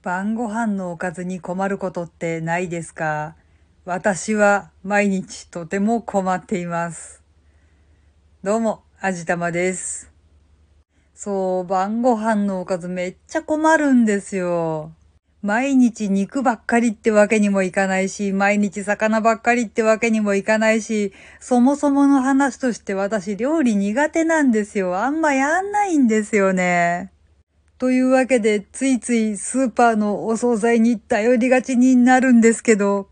晩ご飯のおかずに困ることってないですか？私は毎日とても困っています。どうも、あじたまです。そう、晩ご飯のおかずめっちゃ困るんですよ。毎日肉ばっかりってわけにもいかないし、毎日魚ばっかりってわけにもいかないし、そもそもの話として私料理苦手なんですよ。あんまやんないんですよね。というわけで、ついついスーパーのお惣菜に頼りがちになるんですけど、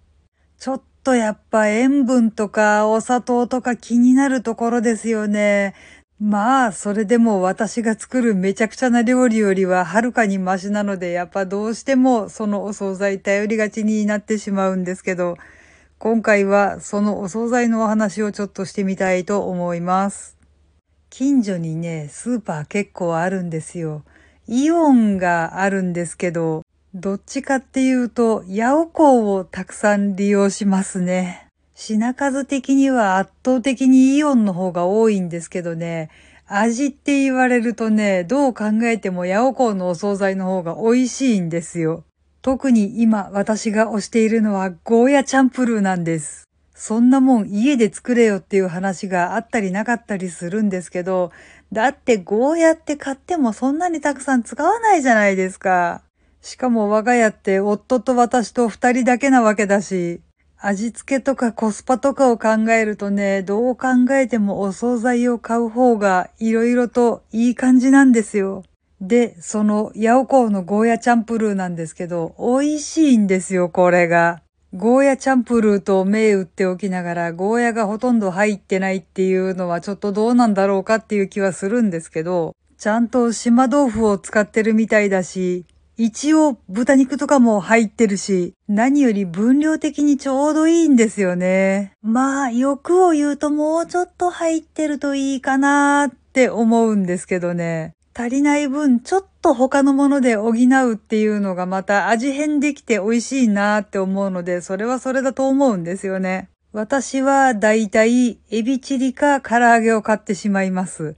ちょっとやっぱ塩分とかお砂糖とか気になるところですよね。まあ、それでも私が作るめちゃくちゃな料理よりははるかにマシなので、やっぱどうしてもそのお惣菜頼りがちになってしまうんですけど、今回はそのお惣菜のお話をちょっとしてみたいと思います。近所にね、スーパー結構あるんですよ。イオンがあるんですけど、どっちかっていうと、ヤオコーをたくさん利用しますね。品数的には圧倒的にイオンの方が多いんですけどね、味って言われるとね、どう考えてもヤオコーのお惣菜の方が美味しいんですよ。特に今私が推しているのはゴーヤチャンプルーなんです。そんなもん家で作れよっていう話があったりなかったりするんですけど、だってゴーヤって買ってもそんなにたくさん使わないじゃないですか。しかも我が家って夫と私と二人だけなわけだし、味付けとかコスパとかを考えるとね、どう考えてもお惣菜を買う方が色々といい感じなんですよ。で、そのヤオコーのゴーヤチャンプルーなんですけど、美味しいんですよ、これが。ゴーヤチャンプルーと銘打っておきながら、ゴーヤがほとんど入ってないっていうのはちょっとどうなんだろうかっていう気はするんですけど、ちゃんと島豆腐を使ってるみたいだし、一応豚肉とかも入ってるし、何より分量的にちょうどいいんですよね。まあ、欲を言うともうちょっと入ってるといいかなって思うんですけどね。足りない分、ちょっと他のもので補うっていうのがまた味変できて美味しいなって思うので、それはそれだと思うんですよね。私はだいたいエビチリか唐揚げを買ってしまいます。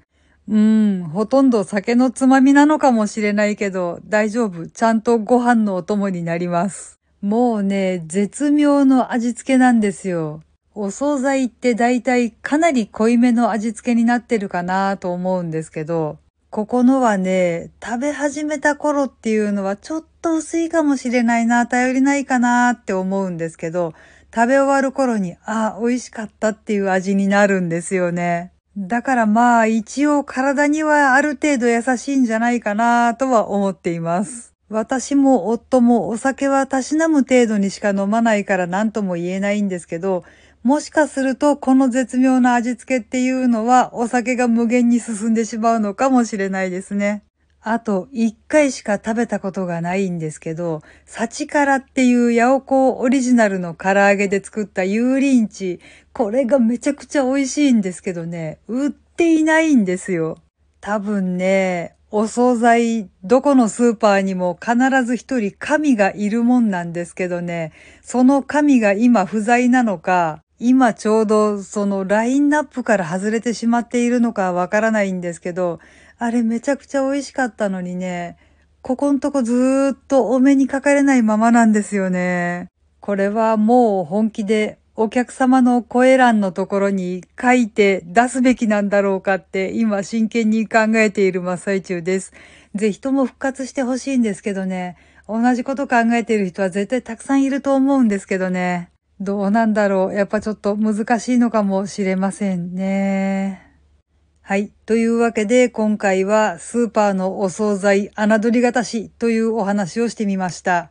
うん、ほとんど酒のつまみなのかもしれないけど、大丈夫。ちゃんとご飯のお供になります。もうね、絶妙の味付けなんですよ。お惣菜って大体かなり濃いめの味付けになってるかなと思うんですけど、ここのはね、食べ始めた頃っていうのはちょっと薄いかもしれないな、頼りないかなって思うんですけど、食べ終わる頃に、あ、美味しかったっていう味になるんですよね。だからまあ一応体にはある程度優しいんじゃないかなとは思っています。私も夫もお酒はたしなむ程度にしか飲まないから何とも言えないんですけど、もしかするとこの絶妙な味付けっていうのはお酒が無限に進んでしまうのかもしれないですね。あと、一回しか食べたことがないんですけど、サチカラっていうヤオコオリジナルの唐揚げで作った油淋鶏。これがめちゃくちゃ美味しいんですけどね、売っていないんですよ。多分ね、お惣菜、どこのスーパーにも必ず一人神がいるもんなんですけどね、その神が今不在なのか、今ちょうどそのラインナップから外れてしまっているのかわからないんですけど、あれめちゃくちゃ美味しかったのにね、ここんとこずーっとお目にかかれないままなんですよね。これはもう本気でお客様の声欄のところに書いて出すべきなんだろうかって今真剣に考えている真っ最中です。ぜひとも復活してほしいんですけどね。同じこと考えている人は絶対たくさんいると思うんですけどね。どうなんだろう。やっぱちょっと難しいのかもしれませんね。はい。というわけで、今回はスーパーのお惣菜侮りがたしというお話をしてみました。